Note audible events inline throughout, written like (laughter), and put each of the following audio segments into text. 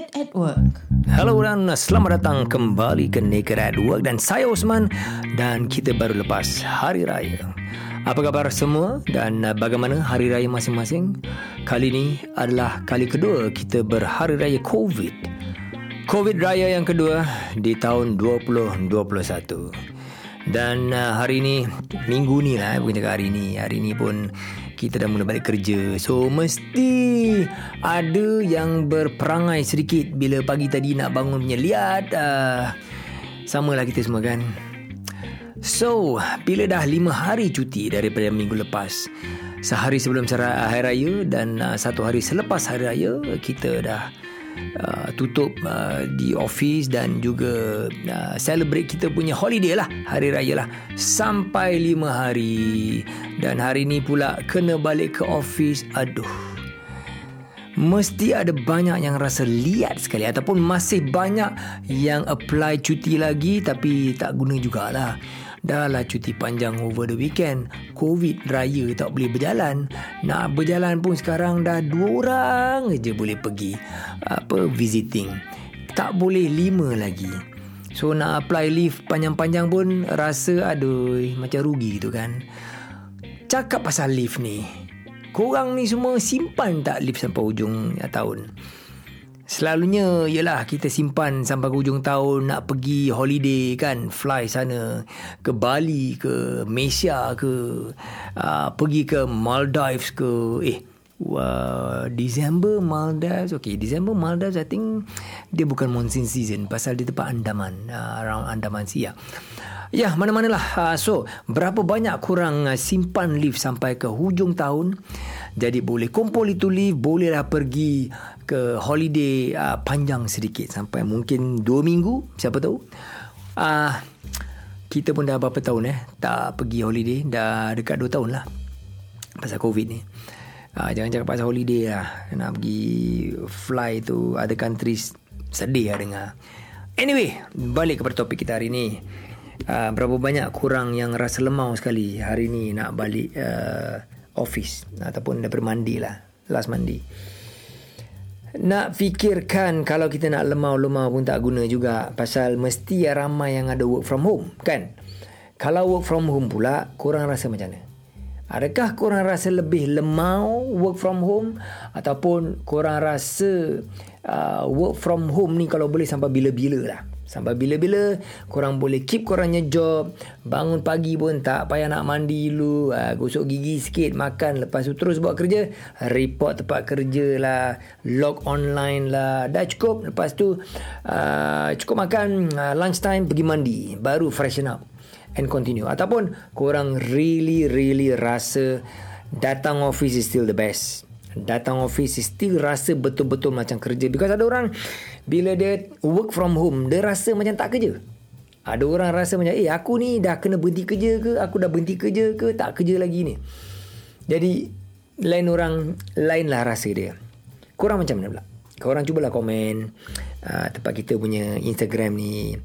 Naked at Work. Hello dan selamat datang kembali ke Naked at Work dan saya Osman dan kita baru lepas Hari Raya. Apa khabar semua dan bagaimana Hari Raya masing-masing? Kali ini adalah kali kedua kita berhari raya COVID. COVID Raya yang kedua di tahun 2021. Dan uh, hari ini Minggu ni lah Bukan cakap hari ni Hari ni pun Kita dah mula balik kerja. So mesti Ada yang berperangai sedikit Bila pagi tadi nak bangun punya Lihat uh, Sama lah kita semua kan. So Bila dah lima hari cuti Daripada minggu lepas Sehari sebelum Hari Raya Dan uh, satu hari selepas Hari Raya Kita dah uh, tutup uh, di office dan juga uh, celebrate kita punya holiday lah hari raya lah. Sampai lima hari. Dan hari ni pula kena balik ke office. Aduh. Mesti ada banyak yang rasa liat sekali. Ataupun masih banyak yang apply cuti lagi Tapi tak guna jugalah. Dah lah cuti panjang over the weekend Covid raya tak boleh berjalan Nak berjalan pun sekarang dah dua orang je boleh pergi Apa visiting. Tak boleh lima lagi. So nak apply leave panjang-panjang pun Rasa aduh macam rugi gitu kan. Cakap pasal leave ni Korang ni semua simpan tak leave sampai hujung tahun Selalunya ialah kita simpan sampai ke hujung tahun nak pergi holiday kan fly sana ke Bali ke Malaysia ke uh, pergi ke Maldives ke eh uh, December Maldives okay December Maldives I think dia bukan monsoon season pasal di tempat Andaman uh, around Andaman Sea Ya, mana-manalah. Uh, so, berapa banyak kurang uh, simpan leave sampai ke hujung tahun. Jadi, boleh kumpul itu leave. Bolehlah pergi ke holiday uh, panjang sedikit. Sampai mungkin 2 minggu. Siapa tahu. Uh, kita pun dah berapa tahun eh. Tak pergi holiday. Dah dekat 2 tahun lah. Pasal COVID ni. Uh, jangan cakap pasal holiday lah. Nak pergi fly tu. Ada countries sedih lah dengar. Anyway, balik kepada topik kita hari ni uh, berapa banyak kurang yang rasa lemau sekali hari ni nak balik uh, office ataupun dah bermandi lah last mandi. Nak fikirkan kalau kita nak lemau-lemau pun tak guna juga pasal mesti ramai yang ada work from home kan? Kalau work from home pula kurang rasa macam mana? Adakah kurang rasa lebih lemau work from home ataupun kurang rasa uh, work from home ni kalau boleh sampai bila-bila lah Sampai bila-bila korang boleh keep korangnya job. Bangun pagi pun tak payah nak mandi dulu. Uh, gosok gigi sikit, makan. Lepas tu terus buat kerja. Report tempat kerja lah. Log online lah. Dah cukup. Lepas tu uh, cukup makan. Uh, lunch time pergi mandi. Baru freshen up. And continue. Ataupun korang really really rasa datang office is still the best datang office still rasa betul-betul macam kerja. Because ada orang bila dia work from home dia rasa macam tak kerja. Ada orang rasa macam eh aku ni dah kena berhenti kerja ke? Aku dah berhenti kerja ke? Tak kerja lagi ni. Jadi lain orang lain lah rasa dia. Korang macam mana pula? Korang cubalah komen uh, tempat kita punya Instagram ni.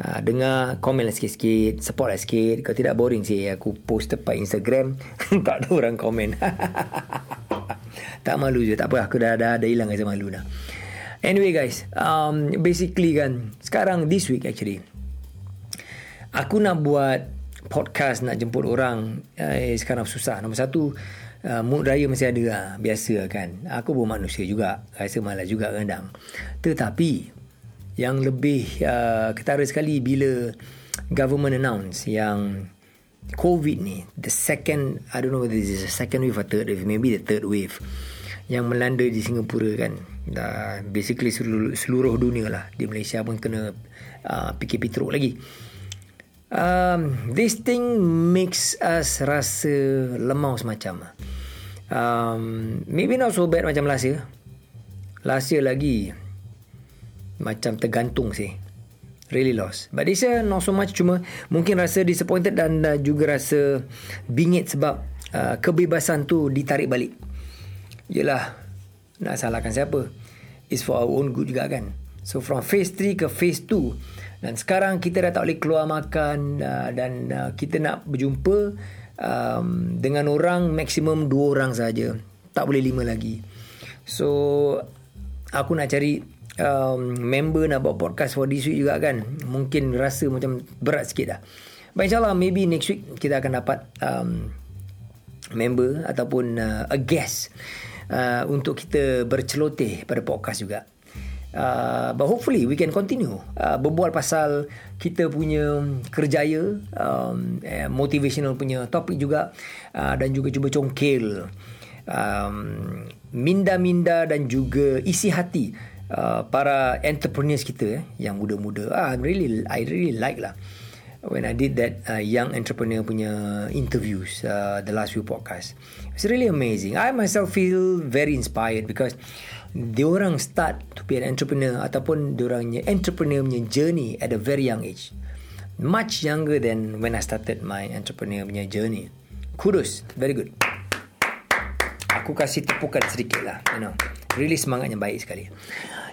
Uh, dengar komen lah sikit-sikit support lah sikit. Kalau tidak boring sih aku post tempat Instagram (laughs) tak ada orang komen (laughs) tak malu je tak apa. Aku dah dah, dah hilang rasa malu dah. Anyway guys um, basically kan sekarang this week actually aku nak buat podcast nak jemput orang. Eh, sekarang susah. Nombor satu uh, mood raya masih ada lah. Biasa kan. Aku pun manusia juga. Rasa malas juga kadang tetapi yang lebih uh, ketara sekali bila government announce yang COVID ni the second I don't know whether this is the second wave or third wave maybe the third wave yang melanda di Singapura kan. Dah basically seluruh, seluruh dunia lah. Di Malaysia pun kena uh, PKP teruk lagi. Um, this thing makes us rasa lemau semacam um, maybe not so bad macam last year. Last year lagi macam tergantung sih really lost. But this year not so much cuma mungkin rasa disappointed dan uh, juga rasa bingit sebab uh, kebebasan tu ditarik balik. Yelah Nak salahkan siapa? It's for our own good juga kan? So from phase 3 ke phase 2 Dan sekarang kita dah tak boleh keluar makan uh, Dan uh, kita nak berjumpa um, Dengan orang Maksimum 2 orang saja. Tak boleh 5 lagi. So Aku nak cari um, member nak buat podcast for this week juga kan. Mungkin rasa macam berat sikit dah. But insyaAllah maybe next week kita akan dapat um, member ataupun uh, a guest uh, untuk kita berceloteh pada podcast juga. Uh, but hopefully we can continue uh, berbual pasal kita punya kerjaya um, eh, motivational punya topik juga uh, dan juga cuba congkel um, minda-minda dan juga isi hati uh, para entrepreneurs kita eh, yang muda-muda ah really I really like lah when I did that uh, young entrepreneur punya interviews uh, the last few podcasts it's really amazing I myself feel very inspired because diorang start to be an entrepreneur ataupun diorangnya entrepreneur punya journey at a very young age. Much younger than when I started my entrepreneur punya journey. Kudos, very good. Aku kasih tepukan sedikit lah, you know. Really semangatnya baik sekali.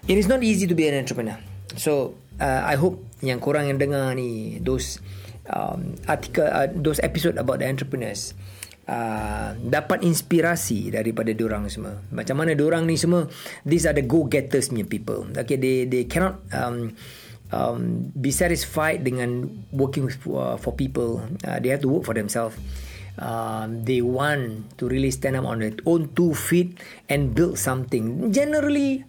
It is not easy to be an entrepreneur. So, uh, I hope yang korang yang dengar ni, those um, article, uh, those episode about the entrepreneurs, uh, dapat inspirasi daripada diorang semua. Macam mana diorang ni semua, these are the go-getters punya people. Okay, they they cannot um, um, be satisfied dengan working with, uh, for people. Uh, they have to work for themselves. Um, they want to really stand up on their own two feet and build something. Generally,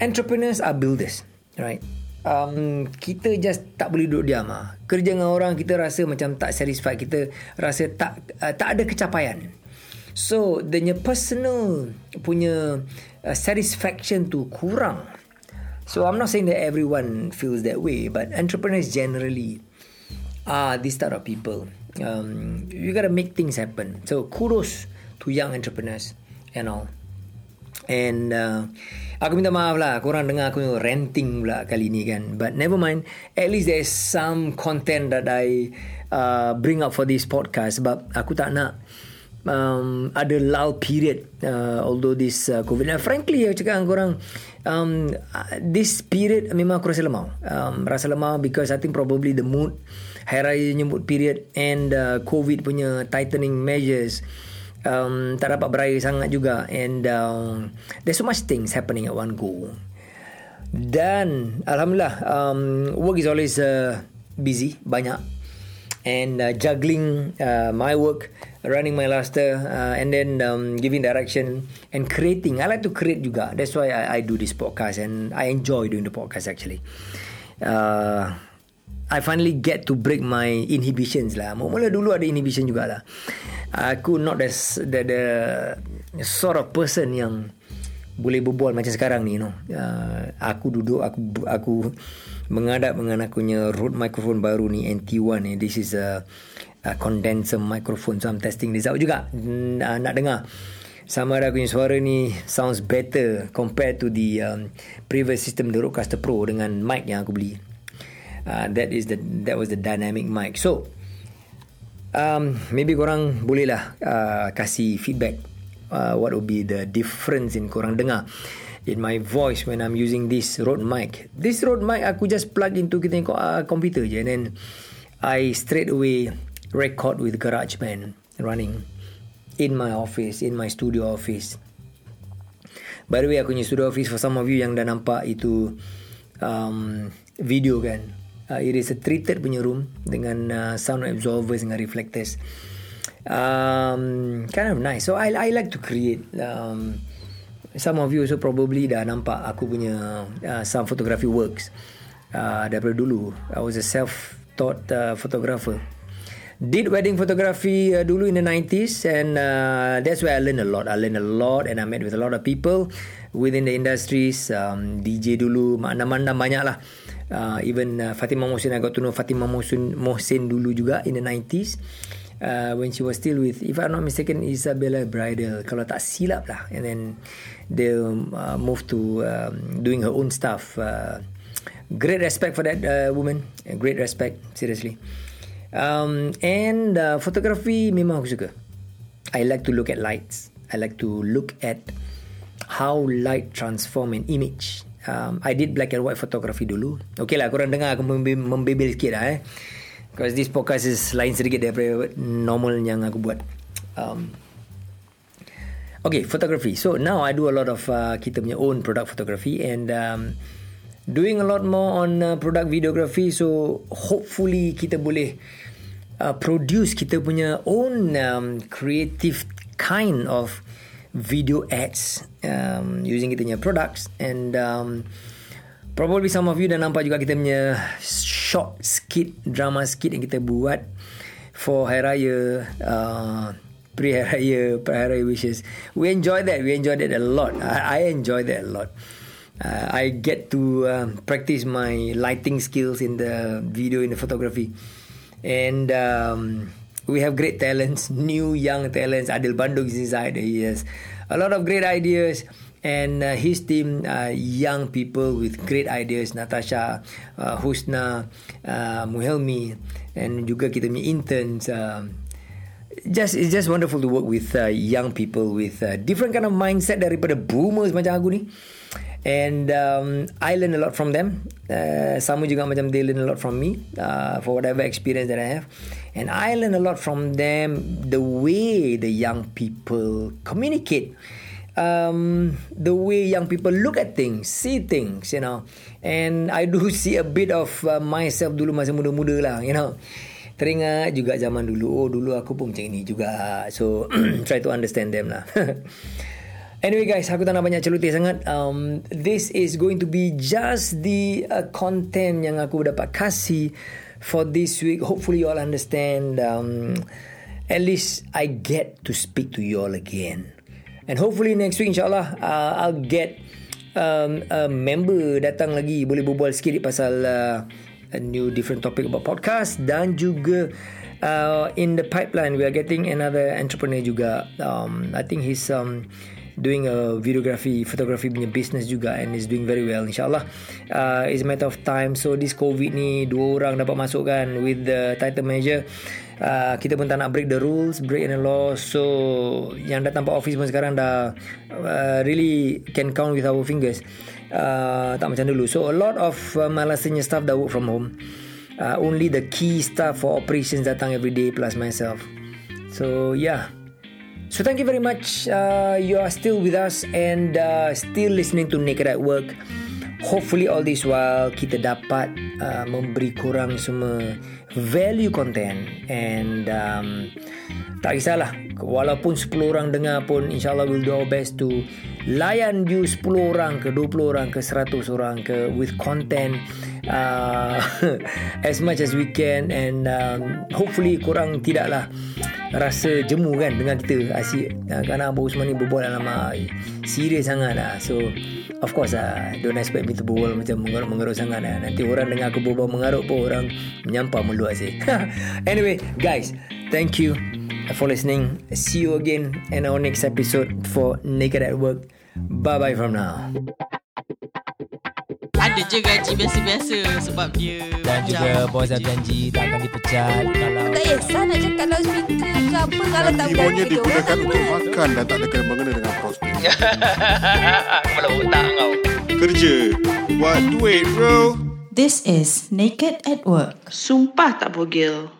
entrepreneurs are builders, right? um, kita just tak boleh duduk diam ah. Kerja dengan orang kita rasa macam tak satisfied, kita rasa tak uh, tak ada kecapaian. So, the personal punya uh, satisfaction tu kurang. So, I'm not saying that everyone feels that way, but entrepreneurs generally are this type of people. Um, you gotta make things happen. So, kudos to young entrepreneurs and all. And uh, Aku minta maaf lah. Korang dengar aku ranting pula kali ni kan. But never mind. At least there is some content that I uh, Bring up for this podcast. Sebab aku tak nak um, Ada lull period uh, Although this uh, COVID. Now frankly aku cakap dengan korang um, This period memang aku rasa lemah. Um, Rasa lemah because I think probably the mood Hari Raya period And uh, COVID punya tightening measures um, tak dapat beraya sangat juga. And um, there's so much things happening at one go. Dan alhamdulillah um, work is always uh, busy banyak. And uh, juggling uh, my work running my luster uh, and then um, giving direction and creating. I like to create juga. That's why I, I do this podcast and I enjoy doing the podcast actually. Uh, I finally get to break my inhibitions lah. Mula dulu ada inhibition jugalah. Aku not the, the the sort of person yang boleh berbual macam sekarang ni you know. Uh, aku duduk aku aku mengadap dengan aku punya Rode microphone baru ni NT1 ni. This is a, a condenser microphone so I'm testing this out juga. Uh, nak dengar. Sama ada aku punya suara ni sounds better compared to the um, previous system the Rodecaster Pro dengan mic yang aku beli uh, that is the that was the dynamic mic so um, maybe korang bolehlah uh, kasih feedback uh, what would be the difference in korang dengar in my voice when I'm using this Rode mic. This Rode mic aku just plug into kita uh, computer je and then I straight away record with GarageBand running in my office, in my studio office. By the way, aku punya studio office for some of you yang dah nampak itu um, video kan uh, it is a treated punya room dengan uh, sound absorbers dengan reflectors. Um, kind of nice. So I I like to create um, some of you also probably dah nampak aku punya uh, sound photography works. Uh, daripada dulu. I was a self taught uh, photographer. Did wedding photography uh, dulu in the 90s and uh, that's where I learned a lot. I learned a lot and I met with a lot of people within the industries. Um, DJ dulu mana-mana banyak lah uh, even uh, Fatima Mohsin I got to know Fatima Mohsin, Mohsin dulu juga in the 90s uh, when she was still with if I'm not mistaken Isabella Bridal. Kalau tak silap lah. And then they uh, moved to um, doing her own stuff. Uh, great respect for that uh, woman. Great respect seriously. Um, and uh, photography memang aku suka. I like to look at lights. I like to look at how light transform an image um, I did black and white photography dulu. Okay lah, korang dengar aku membebel sikit lah eh. Because this podcast is lain sedikit daripada normal yang aku buat. Um, Okay, photography. So now I do a lot of uh, kita punya own product photography and um, doing a lot more on uh, product videography. So hopefully kita boleh uh, produce kita punya own um, creative kind of video ads um, using kita punya products and um, probably some of you dah nampak juga kita punya short skit drama skit yang kita buat for Hari Raya uh, pre-hari raya, pre-hari raya wishes. We enjoy that. We enjoy that a lot. I, I enjoy that a lot. Uh, I get to uh, practice my lighting skills in the video, in the photography. And um, we have great talents, new young talents. Adil Bandung is inside. He has a lot of great ideas. And uh, his team, uh, young people with great ideas. Natasha, uh, Husna, uh, Muhelmi. And juga kita punya interns. Uh, just it's just wonderful to work with uh, young people with uh, different kind of mindset daripada boomers macam aku ni and um, I learn a lot from them. Uh, sama juga macam they learn a lot from me uh, for whatever experience that I have. And I learn a lot from them the way the young people communicate. Um, the way young people look at things see things you know. And I do (laughs) see a bit of uh, myself dulu masa muda-muda lah you know. Teringat juga zaman dulu. Oh dulu aku pun macam ini juga. So (clears throat) try to understand them lah (laughs) anyway guys aku tak nak banyak celoteh sangat. Um, this is going to be just the uh, content yang aku dapat kasih for this week. Hopefully you all understand um, at least I get to speak to you all again. And hopefully next week insyaAllah uh, I'll get um, a member datang lagi. Boleh berbual sikit pasal uh, a new different topic about podcast dan juga uh, in the pipeline we are getting another entrepreneur juga. Um, I think he's um, doing a videography photography punya business juga and is doing very well insyaallah uh, it's a matter of time so this covid ni dua orang dapat masuk kan with the title manager uh, kita pun tak nak break the rules break the law so yang datang pak office pun sekarang dah uh, really can count with our fingers uh, tak macam dulu. So a lot of uh, malasnya staff dah work from home. Uh, only the key staff for operations datang every day plus myself. So yeah. So thank you very much. Uh, you are still with us and uh, still listening to Naked at Work. Hopefully all this while kita dapat uh, memberi korang semua value content and um, tak kisahlah walaupun 10 orang dengar pun insyaallah we'll do our best to layan you 10 orang ke 20 orang ke 100 orang ke with content uh, (laughs) as much as we can and um, hopefully korang tidaklah rasa jemu kan dengan kita. Asyik uh, kerana Abu Usman ni berbual dalam uh, serius sangat lah. So of course uh, don't expect me to berbual macam mengarut-mengarut sangat lah. nanti orang dengar aku berbual mengarut pun orang menyampah mulut asyik. (laughs) Anyway guys thank you for listening. See you again in our next episode for Naked at Work. Bye bye from now ada je gaji biasa-biasa sebab dia Dan juga bos dah janji tak akan dipecat kalau Tak kisah nak cakap loudspeaker ke apa Kalau tak Keyboardnya berani digunakan untuk makan dan tak ada kena mengena dengan prospek. (laughs) kepala otak kau Kerja. Buat duit bro. This is Naked at Work. Sumpah tak bogel.